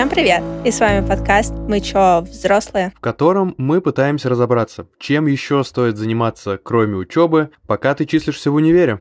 Всем привет! И с вами подкаст «Мы чё, взрослые?», в котором мы пытаемся разобраться, чем еще стоит заниматься, кроме учебы, пока ты числишься в универе.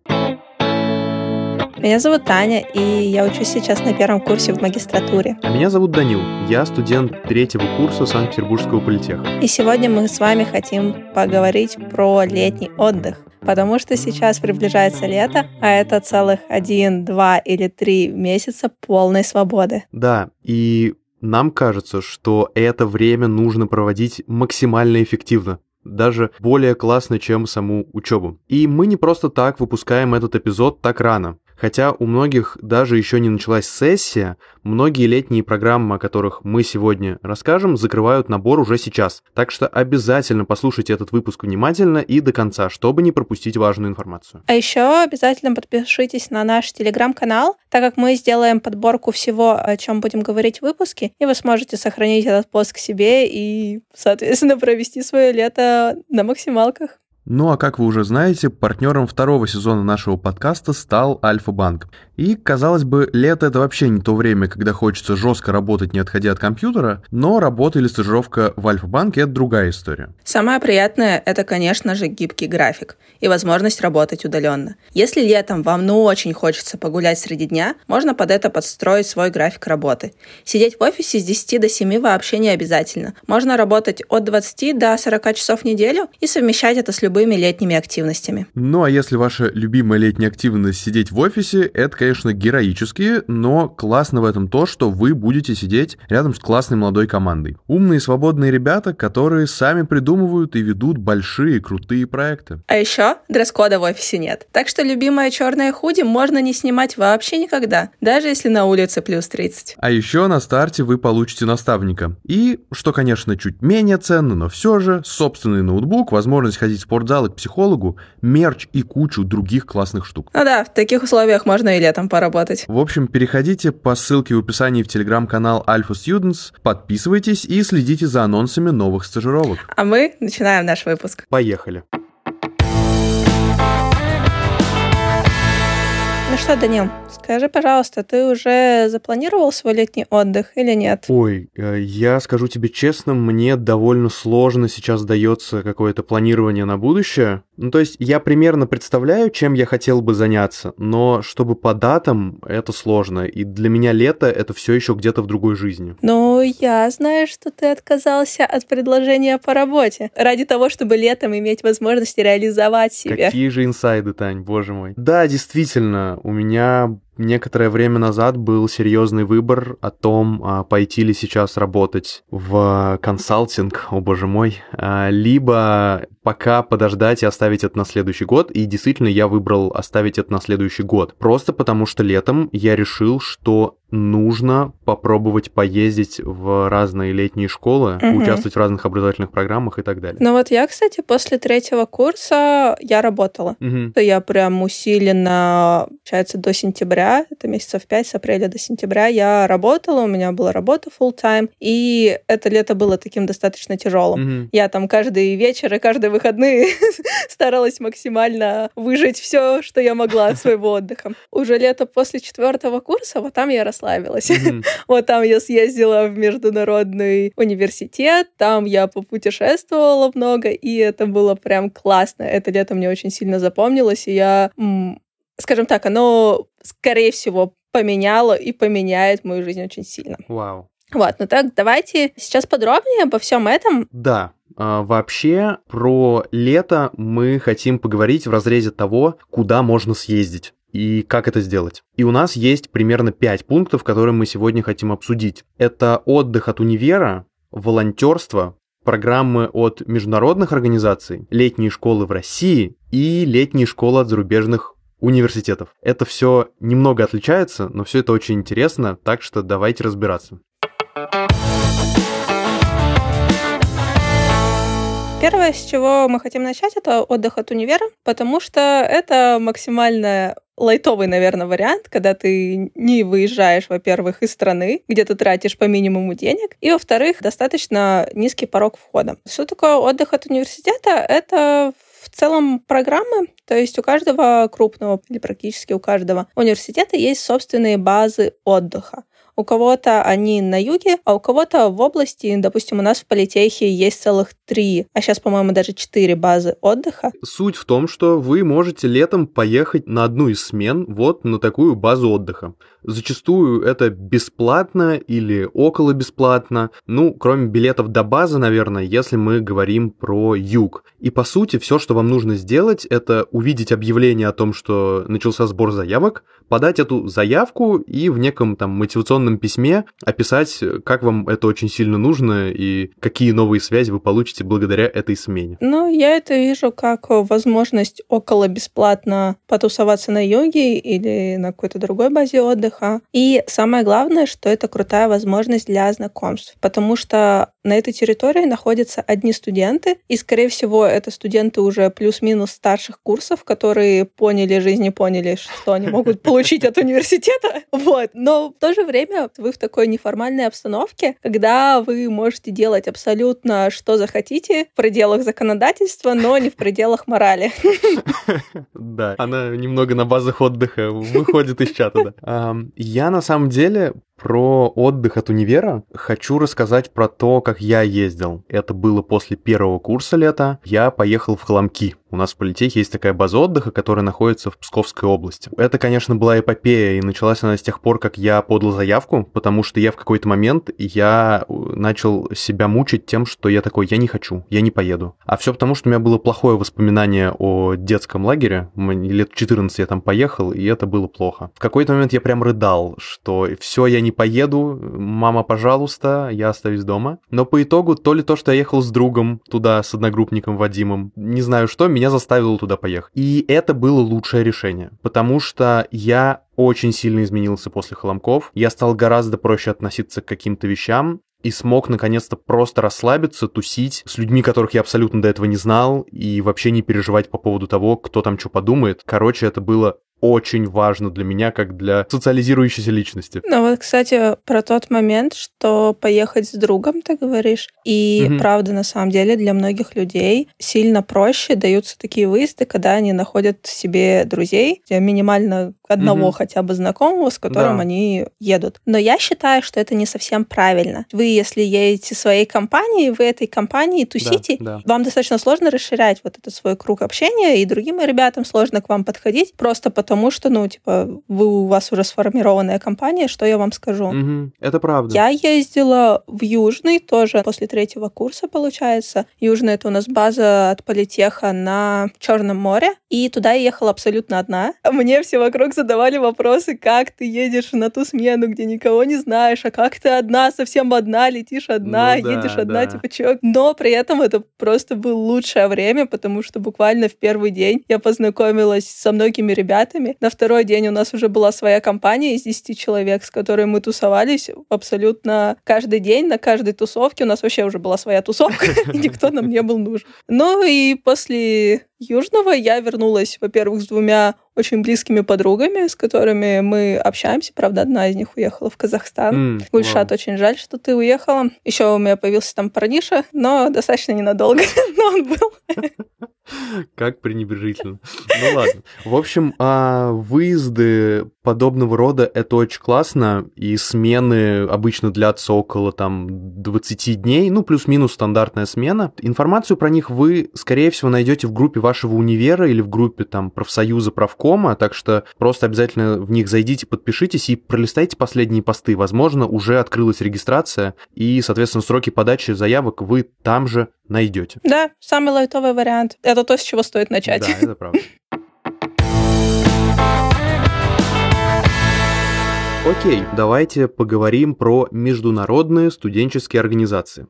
Меня зовут Таня, и я учусь сейчас на первом курсе в магистратуре. А меня зовут Данил. Я студент третьего курса Санкт-Петербургского политеха. И сегодня мы с вами хотим поговорить про летний отдых. Потому что сейчас приближается лето, а это целых один, два или три месяца полной свободы. Да, и нам кажется, что это время нужно проводить максимально эффективно даже более классно, чем саму учебу. И мы не просто так выпускаем этот эпизод так рано. Хотя у многих даже еще не началась сессия, многие летние программы, о которых мы сегодня расскажем, закрывают набор уже сейчас. Так что обязательно послушайте этот выпуск внимательно и до конца, чтобы не пропустить важную информацию. А еще обязательно подпишитесь на наш телеграм-канал, так как мы сделаем подборку всего, о чем будем говорить в выпуске, и вы сможете сохранить этот пост к себе и, соответственно, провести свое лето на максималках. Ну а как вы уже знаете, партнером второго сезона нашего подкаста стал Альфа-Банк. И, казалось бы, лето это вообще не то время, когда хочется жестко работать, не отходя от компьютера, но работа или стажировка в Альфа-банке – это другая история. Самое приятное – это, конечно же, гибкий график и возможность работать удаленно. Если летом вам ну очень хочется погулять среди дня, можно под это подстроить свой график работы. Сидеть в офисе с 10 до 7 вообще не обязательно. Можно работать от 20 до 40 часов в неделю и совмещать это с любыми летними активностями. Ну а если ваша любимая летняя активность сидеть в офисе, это, конечно, героические, но классно в этом то, что вы будете сидеть рядом с классной молодой командой. Умные свободные ребята, которые сами придумывают и ведут большие крутые проекты. А еще дресс-кода в офисе нет. Так что любимое черное худи можно не снимать вообще никогда, даже если на улице плюс 30. А еще на старте вы получите наставника. И, что, конечно, чуть менее ценно, но все же, собственный ноутбук, возможность ходить в спортзал и к психологу, мерч и кучу других классных штук. Ну да, в таких условиях можно и летом поработать. В общем, переходите по ссылке в описании в телеграм-канал Alpha Students, подписывайтесь и следите за анонсами новых стажировок. А мы начинаем наш выпуск. Поехали. Ну что, Данил, Скажи, пожалуйста, ты уже запланировал свой летний отдых или нет? Ой, э, я скажу тебе честно, мне довольно сложно сейчас дается какое-то планирование на будущее. Ну, то есть я примерно представляю, чем я хотел бы заняться, но чтобы по датам, это сложно. И для меня лето — это все еще где-то в другой жизни. Ну, я знаю, что ты отказался от предложения по работе ради того, чтобы летом иметь возможность реализовать себя. Какие же инсайды, Тань, боже мой. Да, действительно, у меня некоторое время назад был серьезный выбор о том, а, пойти ли сейчас работать в консалтинг, о боже мой, а, либо пока подождать и оставить это на следующий год. И действительно, я выбрал оставить это на следующий год. Просто потому что летом я решил, что нужно попробовать поездить в разные летние школы, угу. участвовать в разных образовательных программах и так далее. Ну вот я, кстати, после третьего курса я работала. Угу. Я прям усиленно, получается, до сентября, это месяцев пять, с апреля до сентября я работала, у меня была работа full time, и это лето было таким достаточно тяжелым. Угу. Я там каждый вечер и каждые выходные старалась максимально выжить все, что я могла от своего отдыха. Уже лето после четвертого курса, вот там я расслабилась. Mm-hmm. вот там я съездила в международный университет, там я попутешествовала много, и это было прям классно. Это лето мне очень сильно запомнилось, и я, скажем так, оно, скорее всего, поменяло и поменяет мою жизнь очень сильно. Вау. Вот, ну так давайте сейчас подробнее обо всем этом. Да, а, вообще, про лето мы хотим поговорить в разрезе того, куда можно съездить и как это сделать. И у нас есть примерно 5 пунктов, которые мы сегодня хотим обсудить. Это отдых от универа, волонтерство, программы от международных организаций, летние школы в России и летние школы от зарубежных университетов. Это все немного отличается, но все это очень интересно, так что давайте разбираться. Первое, с чего мы хотим начать, это отдых от универа, потому что это максимально лайтовый, наверное, вариант, когда ты не выезжаешь, во-первых, из страны, где ты тратишь по минимуму денег, и, во-вторых, достаточно низкий порог входа. Что такое отдых от университета? Это в целом программы, то есть у каждого крупного или практически у каждого университета есть собственные базы отдыха. У кого-то они на юге, а у кого-то в области, допустим, у нас в политехе есть целых три, а сейчас, по-моему, даже четыре базы отдыха. Суть в том, что вы можете летом поехать на одну из смен вот на такую базу отдыха. Зачастую это бесплатно или около бесплатно, ну, кроме билетов до базы, наверное, если мы говорим про юг. И по сути, все, что вам нужно сделать, это увидеть объявление о том, что начался сбор заявок, подать эту заявку и в неком там мотивационном письме описать, как вам это очень сильно нужно и какие новые связи вы получите благодаря этой смене. Ну, я это вижу как возможность около бесплатно потусоваться на йоге или на какой-то другой базе отдыха. И самое главное, что это крутая возможность для знакомств, потому что на этой территории находятся одни студенты, и, скорее всего, это студенты уже плюс-минус старших курсов, которые поняли жизнь и поняли, что они могут получить от университета. Вот. Но в то же время вы в такой неформальной обстановке, когда вы можете делать абсолютно что захотите в пределах законодательства, но не в пределах морали. Да, она немного на базах отдыха выходит из чата, да. Я на самом деле про отдых от универа хочу рассказать про то, как я ездил. Это было после первого курса лета. Я поехал в Холомки. У нас в политехе есть такая база отдыха, которая находится в Псковской области. Это, конечно, была эпопея, и началась она с тех пор, как я подал заявку, потому что я в какой-то момент я э, начал себя мучить тем, что я такой, я не хочу, я не поеду. А все потому, что у меня было плохое воспоминание о детском лагере. Лет 14 я там поехал, и это было плохо. В какой-то момент я прям рыдал, что все, я не поеду, мама, пожалуйста, я остаюсь дома. Но по итогу то ли то, что я ехал с другом туда, с одногруппником Вадимом, не знаю что, меня заставило туда поехать. И это было лучшее решение, потому что я очень сильно изменился после Холомков. Я стал гораздо проще относиться к каким-то вещам и смог наконец-то просто расслабиться, тусить с людьми, которых я абсолютно до этого не знал, и вообще не переживать по поводу того, кто там что подумает. Короче, это было очень важно для меня, как для социализирующейся личности. Ну вот, кстати, про тот момент, что поехать с другом, ты говоришь, и угу. правда, на самом деле, для многих людей сильно проще даются такие выезды, когда они находят себе друзей, минимально одного угу. хотя бы знакомого, с которым да. они едут. Но я считаю, что это не совсем правильно. Вы, если едете своей компанией, вы этой компании тусите, да, да. вам достаточно сложно расширять вот этот свой круг общения, и другим ребятам сложно к вам подходить, просто потому что, ну, типа, вы, у вас уже сформированная компания, что я вам скажу. Угу. Это правда. Я ездила в Южный тоже после третьего курса, получается. Южный — это у нас база от политеха на Черном море, и туда я ехала абсолютно одна. Мне все вокруг задавали вопросы, как ты едешь на ту смену, где никого не знаешь, а как ты одна, совсем одна, летишь одна, ну, да, едешь одна, да. типа чё. Но при этом это просто было лучшее время, потому что буквально в первый день я познакомилась со многими ребятами. На второй день у нас уже была своя компания из 10 человек, с которой мы тусовались абсолютно каждый день, на каждой тусовке. У нас вообще уже была своя тусовка, никто нам не был нужен. Ну и после Южного я вернулась, во-первых, с двумя очень близкими подругами, с которыми мы общаемся. Правда, одна из них уехала в Казахстан. Mm, Гульшат, wow. очень жаль, что ты уехала. Еще у меня появился там парниша, но достаточно ненадолго, но он был. Как пренебрежительно. Ну ладно. В общем, а, выезды подобного рода это очень классно, и смены обычно длятся около там 20 дней, ну плюс-минус стандартная смена. Информацию про них вы, скорее всего, найдете в группе вашего универа или в группе там профсоюза правкома, так что просто обязательно в них зайдите, подпишитесь и пролистайте последние посты. Возможно, уже открылась регистрация, и, соответственно, сроки подачи заявок вы там же найдете. Да, самый лайтовый вариант. Это то, с чего стоит начать. Да, это правда. Окей, давайте поговорим про международные студенческие организации.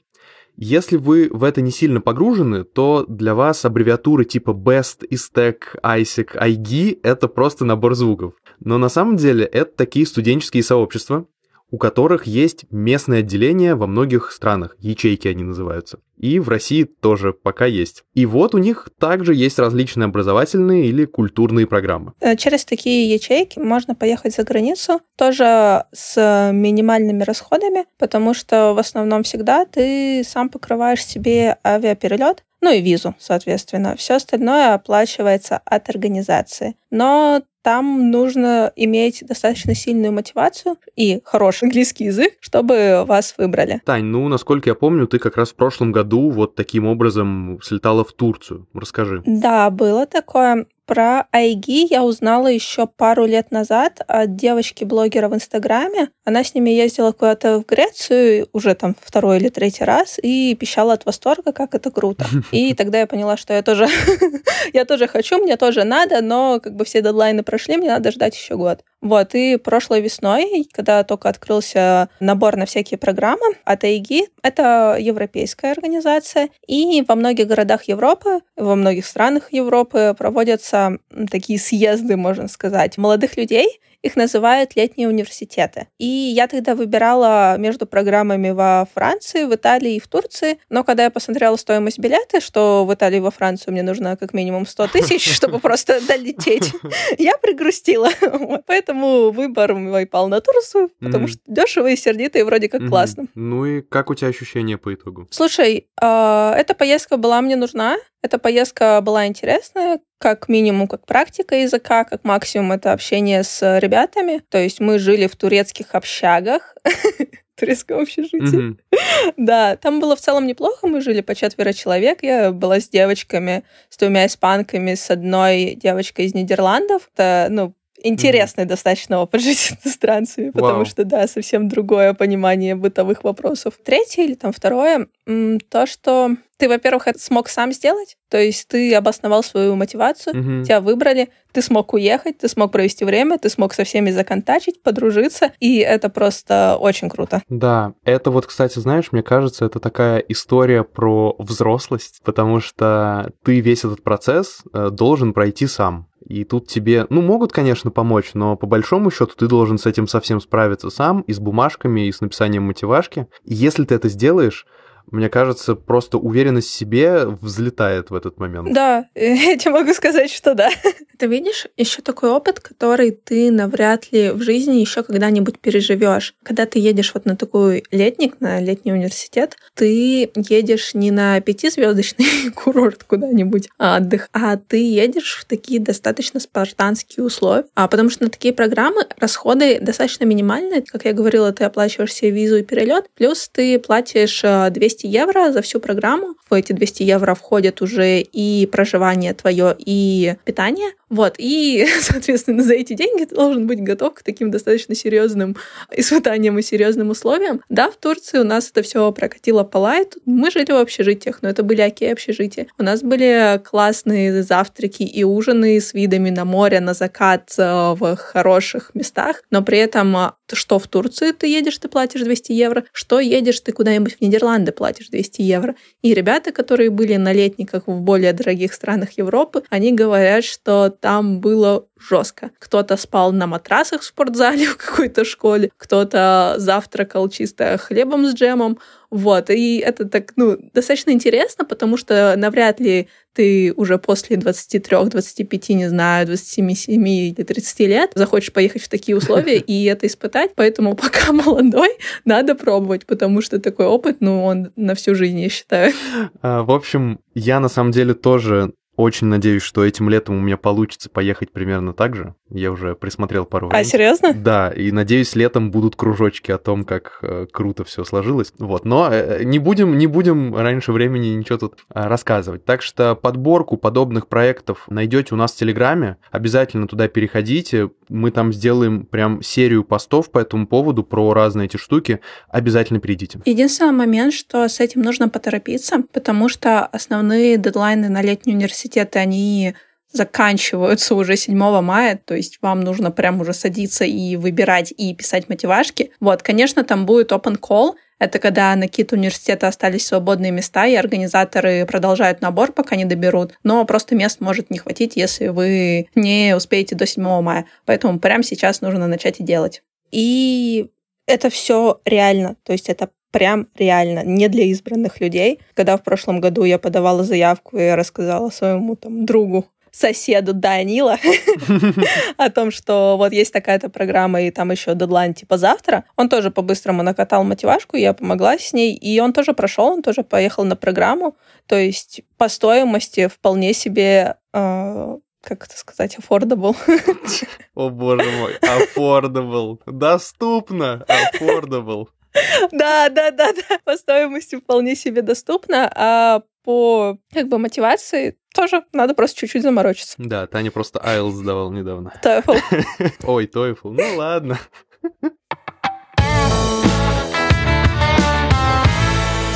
Если вы в это не сильно погружены, то для вас аббревиатуры типа BEST, ISTEC, ISEC, IG — это просто набор звуков. Но на самом деле это такие студенческие сообщества, у которых есть местное отделение во многих странах, ячейки они называются. И в России тоже пока есть. И вот у них также есть различные образовательные или культурные программы. Э, через такие ячейки можно поехать за границу, тоже с минимальными расходами, потому что в основном всегда ты сам покрываешь себе авиаперелет, ну и визу, соответственно. Все остальное оплачивается от организации. Но там нужно иметь достаточно сильную мотивацию и хороший английский язык, чтобы вас выбрали. Тань, ну, насколько я помню, ты как раз в прошлом году вот таким образом слетала в Турцию. Расскажи. Да, было такое. Про Айги я узнала еще пару лет назад от девочки-блогера в Инстаграме. Она с ними ездила куда-то в Грецию уже там второй или третий раз и пищала от восторга, как это круто. И тогда я поняла, что я тоже, я тоже хочу, мне тоже надо, но как бы все дедлайны прошли, мне надо ждать еще год. Вот, и прошлой весной, когда только открылся набор на всякие программы от АИГИ, это европейская организация, и во многих городах Европы, во многих странах Европы проводятся такие съезды, можно сказать, молодых людей, их называют летние университеты. И я тогда выбирала между программами во Франции, в Италии и в Турции. Но когда я посмотрела стоимость билета, что в Италии и во Францию мне нужно как минимум 100 тысяч, чтобы просто долететь, я пригрустила. Поэтому выбор мой пал на Турцию, потому что дешево и сердито, и вроде как классно. Ну и как у тебя ощущения по итогу? Слушай, а, эта поездка была мне нужна. Эта поездка была интересная, как минимум как практика языка, как максимум это общение с ребятами. То есть мы жили в турецких общагах, турецком общежитии. Да, там было в целом неплохо. Мы жили по четверо человек. Я была с девочками, с двумя испанками, с одной девочкой из Нидерландов. Это, ну, интересный mm-hmm. достаточно опыт жить с иностранцами, потому wow. что, да, совсем другое понимание бытовых вопросов. Третье или там второе, то, что ты, во-первых, это смог сам сделать, то есть ты обосновал свою мотивацию, mm-hmm. тебя выбрали, ты смог уехать, ты смог провести время, ты смог со всеми законтачить, подружиться, и это просто очень круто. Да, это вот, кстати, знаешь, мне кажется, это такая история про взрослость, потому что ты весь этот процесс э, должен пройти сам. И тут тебе, ну, могут, конечно, помочь, но по большому счету ты должен с этим совсем справиться сам, и с бумажками, и с написанием мотивашки. И если ты это сделаешь, мне кажется, просто уверенность в себе взлетает в этот момент. Да, я тебе могу сказать, что да. Ты видишь еще такой опыт, который ты навряд ли в жизни еще когда-нибудь переживешь. Когда ты едешь вот на такой летник, на летний университет, ты едешь не на пятизвездочный курорт куда-нибудь а отдых, а ты едешь в такие достаточно спартанские условия. А потому что на такие программы расходы достаточно минимальные. Как я говорила, ты оплачиваешь себе визу и перелет, плюс ты платишь 200 200 евро за всю программу. В эти 200 евро входят уже и проживание твое, и питание. Вот, и, соответственно, за эти деньги ты должен быть готов к таким достаточно серьезным испытаниям и серьезным условиям. Да, в Турции у нас это все прокатило по лайту. Мы жили в общежитиях, но это были окей общежития. У нас были классные завтраки и ужины с видами на море, на закат э, в хороших местах, но при этом э, что в Турцию ты едешь, ты платишь 200 евро, что едешь ты куда-нибудь в Нидерланды, платишь 200 евро. И ребята, которые были на летниках в более дорогих странах Европы, они говорят, что там было жестко. Кто-то спал на матрасах в спортзале в какой-то школе, кто-то завтракал чисто хлебом с джемом. Вот, и это так, ну, достаточно интересно, потому что навряд ли ты уже после 23, 25, не знаю, 27, 7 или 30 лет захочешь поехать в такие условия и это испытать, поэтому пока молодой, надо пробовать, потому что такой опыт, ну, он на всю жизнь, я считаю. А, в общем, я на самом деле тоже очень надеюсь, что этим летом у меня получится поехать примерно так же. Я уже присмотрел пару а, вариантов. А, серьезно? Да, и надеюсь, летом будут кружочки о том, как э, круто все сложилось. Вот, но э, не будем, не будем раньше времени ничего тут э, рассказывать. Так что подборку подобных проектов найдете у нас в Телеграме. Обязательно туда переходите. Мы там сделаем прям серию постов по этому поводу про разные эти штуки. Обязательно перейдите. Единственный момент, что с этим нужно поторопиться, потому что основные дедлайны на летний университет, они заканчиваются уже 7 мая, то есть вам нужно прям уже садиться и выбирать и писать мотивашки. Вот, конечно, там будет open call, это когда на какие-то университеты остались свободные места, и организаторы продолжают набор, пока не доберут. Но просто мест может не хватить, если вы не успеете до 7 мая. Поэтому прямо сейчас нужно начать и делать. И это все реально. То есть это прям реально не для избранных людей. Когда в прошлом году я подавала заявку и рассказала своему там другу соседу Данила о том, что вот есть такая-то программа, и там еще дедлайн типа завтра. Он тоже по-быстрому накатал мотивашку, я помогла с ней, и он тоже прошел, он тоже поехал на программу. То есть по стоимости вполне себе э, как это сказать, affordable. О боже мой, affordable. Доступно, affordable. Да, да, да, да. По стоимости вполне себе доступно, а по как бы мотивации тоже надо просто чуть-чуть заморочиться. Да, Таня просто IELTS сдавал недавно. TOEFL. Ой, TOEFL, ну ладно.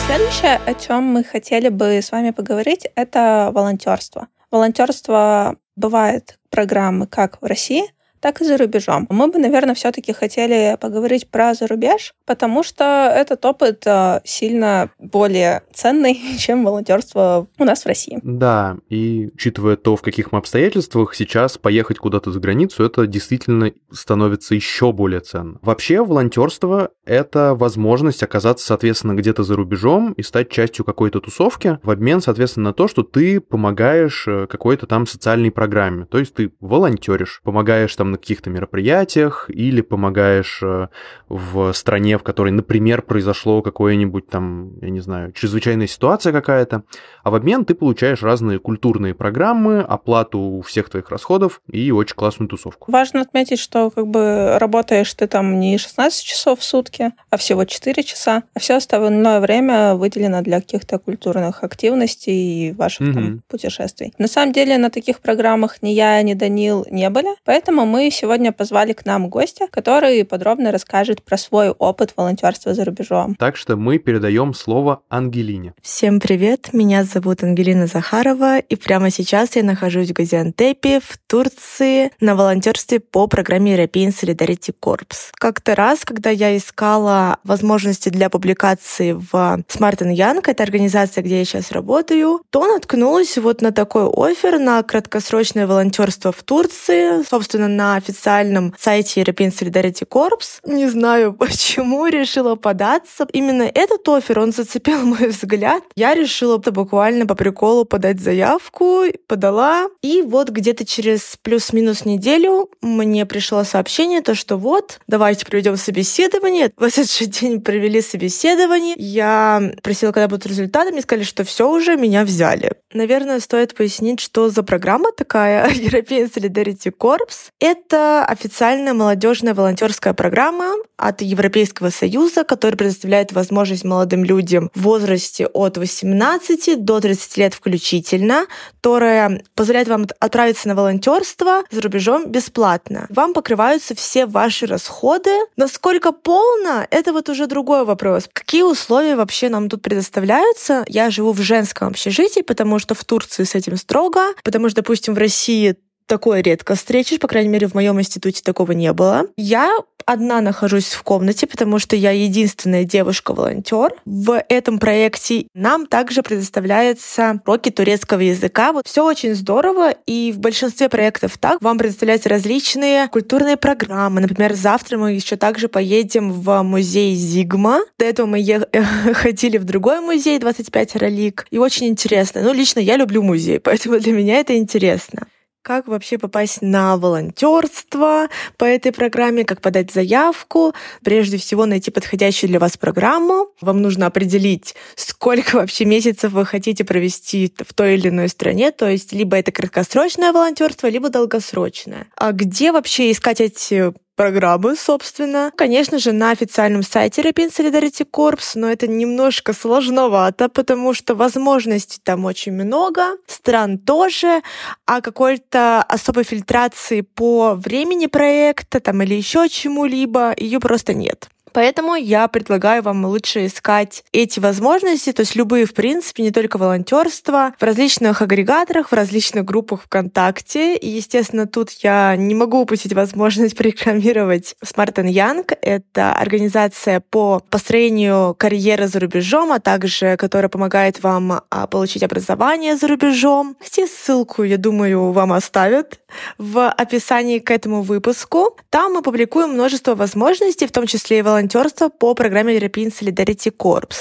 Следующее, о чем мы хотели бы с вами поговорить, это волонтерство. Волонтерство бывает программы как в России, так и за рубежом. Мы бы, наверное, все-таки хотели поговорить про зарубеж, потому что этот опыт э, сильно более ценный, чем волонтерство у нас в России. Да, и учитывая то, в каких мы обстоятельствах, сейчас поехать куда-то за границу, это действительно становится еще более ценно. Вообще, волонтерство — это возможность оказаться, соответственно, где-то за рубежом и стать частью какой-то тусовки в обмен, соответственно, на то, что ты помогаешь э, какой-то там социальной программе. То есть ты волонтеришь, помогаешь там на каких-то мероприятиях или помогаешь э, в стране, в которой, например, произошло какое-нибудь там, я не знаю, чрезвычайная ситуация какая-то, а в обмен ты получаешь разные культурные программы, оплату всех твоих расходов и очень классную тусовку. Важно отметить, что как бы работаешь ты там не 16 часов в сутки, а всего 4 часа, а все остальное время выделено для каких-то культурных активностей и ваших mm-hmm. там путешествий. На самом деле на таких программах ни я, ни Данил не были, поэтому мы сегодня позвали к нам гостя, который подробно расскажет про свой опыт волонтерства за рубежом. Так что мы передаем слово Ангелине. Всем привет, меня зовут Ангелина Захарова, и прямо сейчас я нахожусь в Газиантепе, в Турции, на волонтерстве по программе European Solidarity Corps. Как-то раз, когда я искала возможности для публикации в Smart Young, это организация, где я сейчас работаю, то наткнулась вот на такой офер на краткосрочное волонтерство в Турции, собственно, на официальном сайте European Solidarity Corps. Не знаю, почему решила податься. Именно этот офер, он зацепил мой взгляд. Я решила буквально по приколу подать заявку, подала. И вот где-то через плюс-минус неделю мне пришло сообщение, то что вот, давайте проведем собеседование. В этот же день провели собеседование. Я просила, когда будут результаты, мне сказали, что все уже, меня взяли. Наверное, стоит пояснить, что за программа такая European Solidarity Corps. Это это официальная молодежная волонтерская программа от Европейского Союза, которая предоставляет возможность молодым людям в возрасте от 18 до 30 лет включительно, которая позволяет вам отправиться на волонтерство за рубежом бесплатно. Вам покрываются все ваши расходы. Насколько полно, это вот уже другой вопрос. Какие условия вообще нам тут предоставляются? Я живу в женском общежитии, потому что в Турции с этим строго, потому что, допустим, в России такое редко встретишь, по крайней мере, в моем институте такого не было. Я одна нахожусь в комнате, потому что я единственная девушка-волонтер. В этом проекте нам также предоставляется уроки турецкого языка. Вот все очень здорово, и в большинстве проектов так. Вам предоставляются различные культурные программы. Например, завтра мы еще также поедем в музей Зигма. До этого мы е- ходили в другой музей 25 ролик. И очень интересно. Ну, лично я люблю музей, поэтому для меня это интересно как вообще попасть на волонтерство по этой программе, как подать заявку. Прежде всего найти подходящую для вас программу. Вам нужно определить, сколько вообще месяцев вы хотите провести в той или иной стране. То есть либо это краткосрочное волонтерство, либо долгосрочное. А где вообще искать эти программы, собственно. Конечно же, на официальном сайте European Solidarity Corps, но это немножко сложновато, потому что возможностей там очень много, стран тоже, а какой-то особой фильтрации по времени проекта там или еще чему-либо ее просто нет. Поэтому я предлагаю вам лучше искать эти возможности, то есть любые, в принципе, не только волонтерство, в различных агрегаторах, в различных группах ВКонтакте. И, естественно, тут я не могу упустить возможность порекламировать Smart Young. Это организация по построению карьеры за рубежом, а также которая помогает вам а, получить образование за рубежом. Где ссылку, я думаю, вам оставят в описании к этому выпуску. Там мы публикуем множество возможностей, в том числе и волонтерство волонтерства по программе European Solidarity Corps.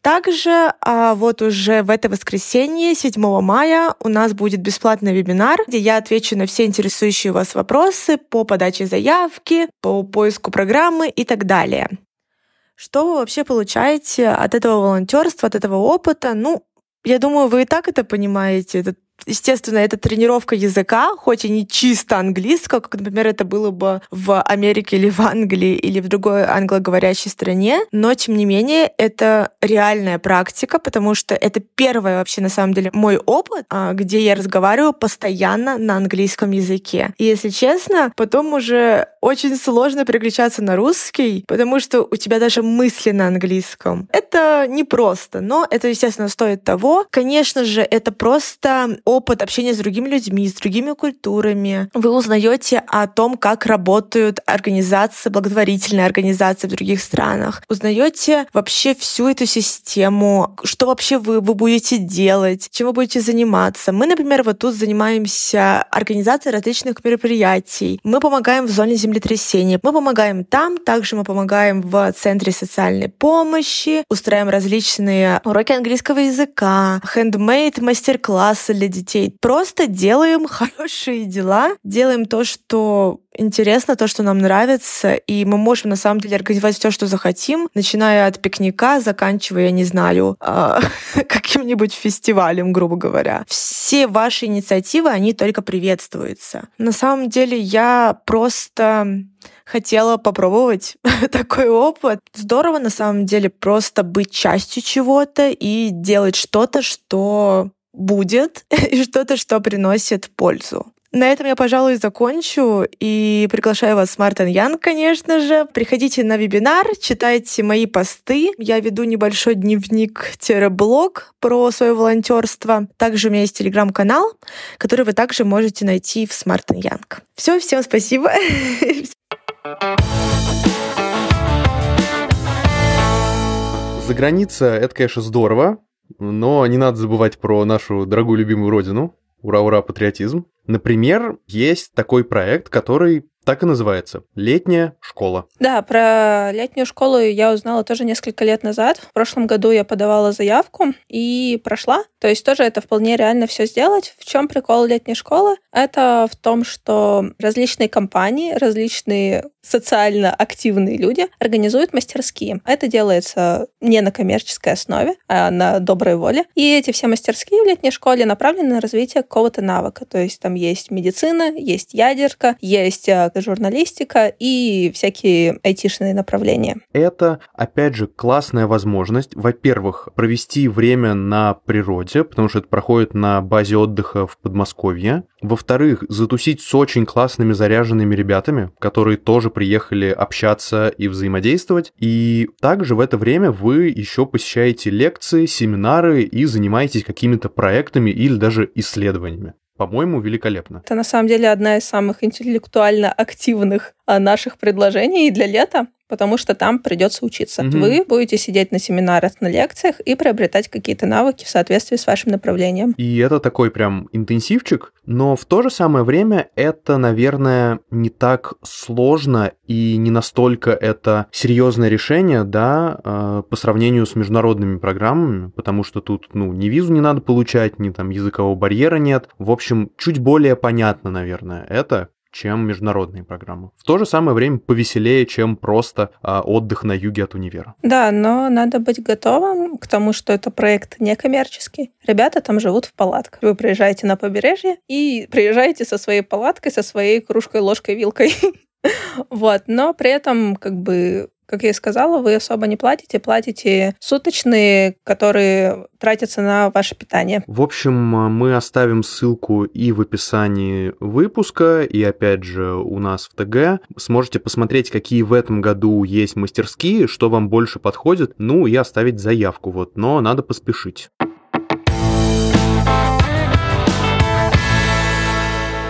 Также а, вот уже в это воскресенье, 7 мая, у нас будет бесплатный вебинар, где я отвечу на все интересующие вас вопросы по подаче заявки, по поиску программы и так далее. Что вы вообще получаете от этого волонтерства, от этого опыта? Ну, я думаю, вы и так это понимаете. Это естественно, это тренировка языка, хоть и не чисто английского, как, например, это было бы в Америке или в Англии или в другой англоговорящей стране, но, тем не менее, это реальная практика, потому что это первый вообще, на самом деле, мой опыт, а, где я разговариваю постоянно на английском языке. И, если честно, потом уже очень сложно переключаться на русский, потому что у тебя даже мысли на английском. Это непросто, но это, естественно, стоит того. Конечно же, это просто опыт общения с другими людьми, с другими культурами. Вы узнаете о том, как работают организации, благотворительные организации в других странах. Узнаете вообще всю эту систему, что вообще вы, вы будете делать, чем вы будете заниматься. Мы, например, вот тут занимаемся организацией различных мероприятий. Мы помогаем в зоне землетрясения. Мы помогаем там, также мы помогаем в Центре социальной помощи, устраиваем различные уроки английского языка, хендмейд, мастер-классы для детей. Просто делаем хорошие дела, делаем то, что интересно, то, что нам нравится, и мы можем на самом деле организовать все, что захотим, начиная от пикника, заканчивая, я не знаю, а, каким-нибудь фестивалем, грубо говоря. Все ваши инициативы, они только приветствуются. На самом деле я просто хотела попробовать такой опыт. Здорово на самом деле просто быть частью чего-то и делать что-то, что будет, и что-то, что приносит пользу. На этом я, пожалуй, закончу и приглашаю вас, Мартин Ян, конечно же. Приходите на вебинар, читайте мои посты. Я веду небольшой дневник-блог про свое волонтерство. Также у меня есть телеграм-канал, который вы также можете найти в Смартен Янг. Все, всем спасибо. За граница это, конечно, здорово, но не надо забывать про нашу дорогую любимую родину. Ура-ура, патриотизм. Например, есть такой проект, который так и называется «Летняя школа». Да, про летнюю школу я узнала тоже несколько лет назад. В прошлом году я подавала заявку и прошла. То есть тоже это вполне реально все сделать. В чем прикол летней школы? Это в том, что различные компании, различные социально активные люди организуют мастерские. Это делается не на коммерческой основе, а на доброй воле. И эти все мастерские в летней школе направлены на развитие какого-то навыка. То есть там есть медицина, есть ядерка, есть э, журналистика и всякие айтишные направления. Это, опять же, классная возможность, во-первых, провести время на природе, потому что это проходит на базе отдыха в Подмосковье. Во-вторых, затусить с очень классными заряженными ребятами, которые тоже приехали общаться и взаимодействовать. И также в это время вы еще посещаете лекции, семинары и занимаетесь какими-то проектами или даже исследованиями по-моему, великолепно. Это на самом деле одна из самых интеллектуально активных а, наших предложений для лета, потому что там придется учиться. Угу. Вы будете сидеть на семинарах, на лекциях и приобретать какие-то навыки в соответствии с вашим направлением. И это такой прям интенсивчик, но в то же самое время это, наверное, не так сложно и не настолько это серьезное решение, да, а, по сравнению с международными программами, потому что тут, ну, ни визу не надо получать, ни там языкового барьера нет. В общем, чуть более понятно, наверное, это, чем международные программы. В то же самое время повеселее, чем просто а, отдых на юге от универа. Да, но надо быть готовым к тому, что это проект некоммерческий. Ребята там живут в палатках. Вы приезжаете на побережье и приезжаете со своей палаткой, со своей кружкой, ложкой, вилкой. Вот, но при этом как бы как я и сказала, вы особо не платите, платите суточные, которые тратятся на ваше питание. В общем, мы оставим ссылку и в описании выпуска, и опять же у нас в ТГ. Сможете посмотреть, какие в этом году есть мастерские, что вам больше подходит, ну и оставить заявку, вот, но надо поспешить.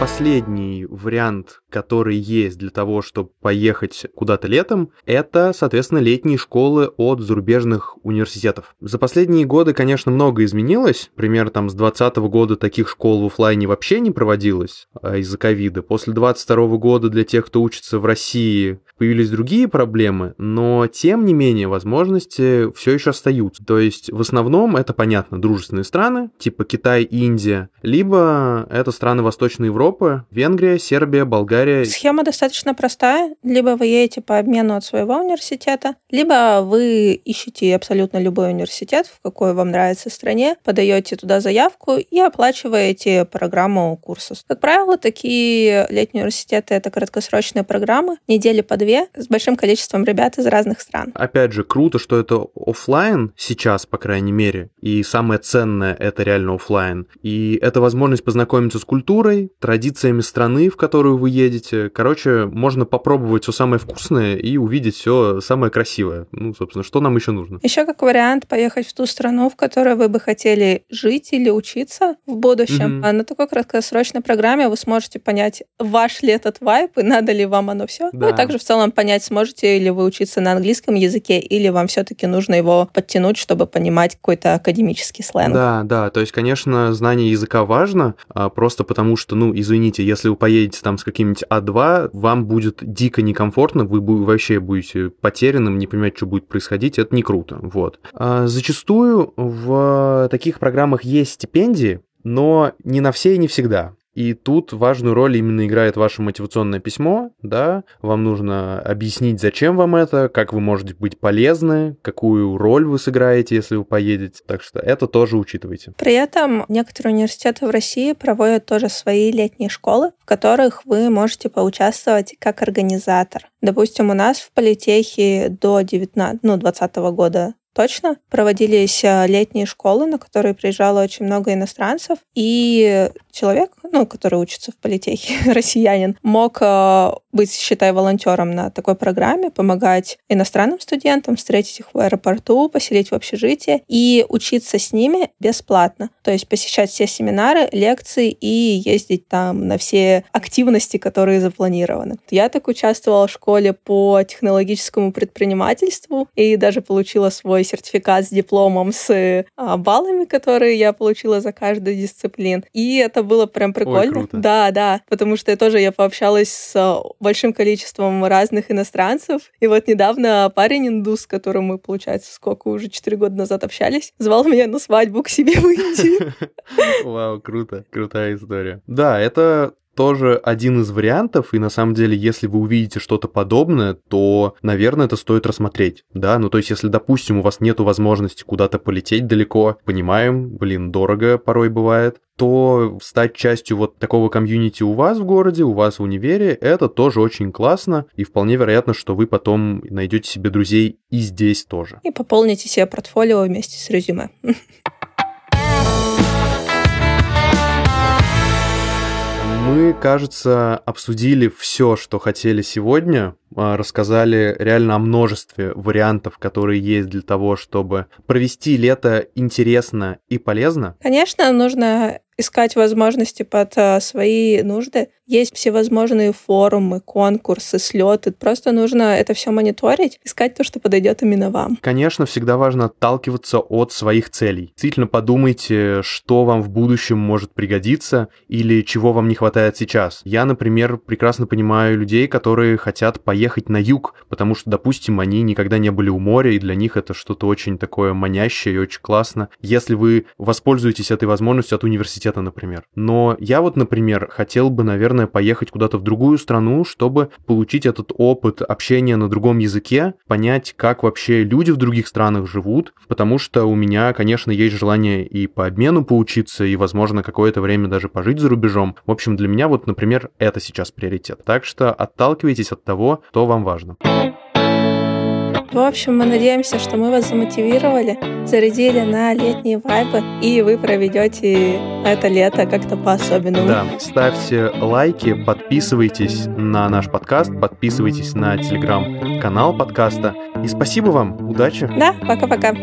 Последний вариант, который есть для того, чтобы поехать куда-то летом, это, соответственно, летние школы от зарубежных университетов. За последние годы, конечно, много изменилось. Примерно там с 2020 года таких школ в офлайне вообще не проводилось а, из-за ковида. После 2022 года для тех, кто учится в России, появились другие проблемы, но тем не менее возможности все еще остаются. То есть в основном это, понятно, дружественные страны, типа Китай, Индия, либо это страны Восточной Европы, Европы, Венгрия, Сербия, Болгария. Схема достаточно простая. Либо вы едете по обмену от своего университета, либо вы ищете абсолютно любой университет, в какой вам нравится стране, подаете туда заявку и оплачиваете программу курса. Как правило, такие летние университеты — это краткосрочные программы, недели по две, с большим количеством ребят из разных стран. Опять же, круто, что это офлайн сейчас, по крайней мере, и самое ценное — это реально офлайн. И это возможность познакомиться с культурой, традициями страны, в которую вы едете. Короче, можно попробовать все самое вкусное и увидеть все самое красивое. Ну, собственно, что нам еще нужно? Еще как вариант поехать в ту страну, в которой вы бы хотели жить или учиться в будущем. Mm-hmm. А на такой краткосрочной программе вы сможете понять, ваш ли этот вайп и надо ли вам оно все. Да. Ну и также в целом понять, сможете ли вы учиться на английском языке или вам все-таки нужно его подтянуть, чтобы понимать какой-то академический сленг. Да, да. То есть, конечно, знание языка важно, а просто потому что, ну, извините, если вы поедете там с каким-нибудь А2, вам будет дико некомфортно, вы вообще будете потерянным, не понимать, что будет происходить, это не круто. Вот. А зачастую в таких программах есть стипендии, но не на все и не всегда. И тут важную роль именно играет ваше мотивационное письмо, да, вам нужно объяснить, зачем вам это, как вы можете быть полезны, какую роль вы сыграете, если вы поедете, так что это тоже учитывайте. При этом некоторые университеты в России проводят тоже свои летние школы, в которых вы можете поучаствовать как организатор. Допустим, у нас в политехе до 19, ну, 20 года точно проводились э, летние школы, на которые приезжало очень много иностранцев, и человек, ну, который учится в политехе, россиянин, мог э, быть, считай, волонтером на такой программе, помогать иностранным студентам, встретить их в аэропорту, поселить в общежитие и учиться с ними бесплатно. То есть посещать все семинары, лекции и ездить там на все активности, которые запланированы. Я так участвовала в школе по технологическому предпринимательству и даже получила свой сертификат с дипломом с а, баллами, которые я получила за каждую дисциплин. И это было прям прикольно. Ой, круто. Да, да, потому что я тоже я пообщалась с большим количеством разных иностранцев. И вот недавно парень индус, с которым мы, получается, сколько уже четыре года назад общались, звал меня на свадьбу к себе в Индию. Вау, круто, крутая история. Да, это тоже один из вариантов, и на самом деле, если вы увидите что-то подобное, то, наверное, это стоит рассмотреть, да, ну то есть, если, допустим, у вас нет возможности куда-то полететь далеко, понимаем, блин, дорого порой бывает, то стать частью вот такого комьюнити у вас в городе, у вас в универе, это тоже очень классно, и вполне вероятно, что вы потом найдете себе друзей и здесь тоже. И пополните себе портфолио вместе с резюме. Мы, кажется, обсудили все, что хотели сегодня, а, рассказали реально о множестве вариантов, которые есть для того, чтобы провести лето интересно и полезно. Конечно, нужно искать возможности под а, свои нужды. Есть всевозможные форумы, конкурсы, слеты. Просто нужно это все мониторить, искать то, что подойдет именно вам. Конечно, всегда важно отталкиваться от своих целей. Действительно подумайте, что вам в будущем может пригодиться или чего вам не хватает сейчас. Я, например, прекрасно понимаю людей, которые хотят поехать на юг, потому что, допустим, они никогда не были у моря, и для них это что-то очень такое манящее и очень классно. Если вы воспользуетесь этой возможностью от университета, например. Но я вот, например, хотел бы, наверное, поехать куда-то в другую страну, чтобы получить этот опыт общения на другом языке, понять, как вообще люди в других странах живут, потому что у меня, конечно, есть желание и по обмену поучиться, и, возможно, какое-то время даже пожить за рубежом. В общем, для меня вот, например, это сейчас приоритет. Так что отталкивайтесь от того, что вам важно. В общем, мы надеемся, что мы вас замотивировали, зарядили на летние вайбы, и вы проведете это лето как-то по-особенному. Да, ставьте лайки, подписывайтесь на наш подкаст, подписывайтесь на телеграм-канал подкаста. И спасибо вам, удачи. Да, пока-пока.